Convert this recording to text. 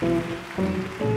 Música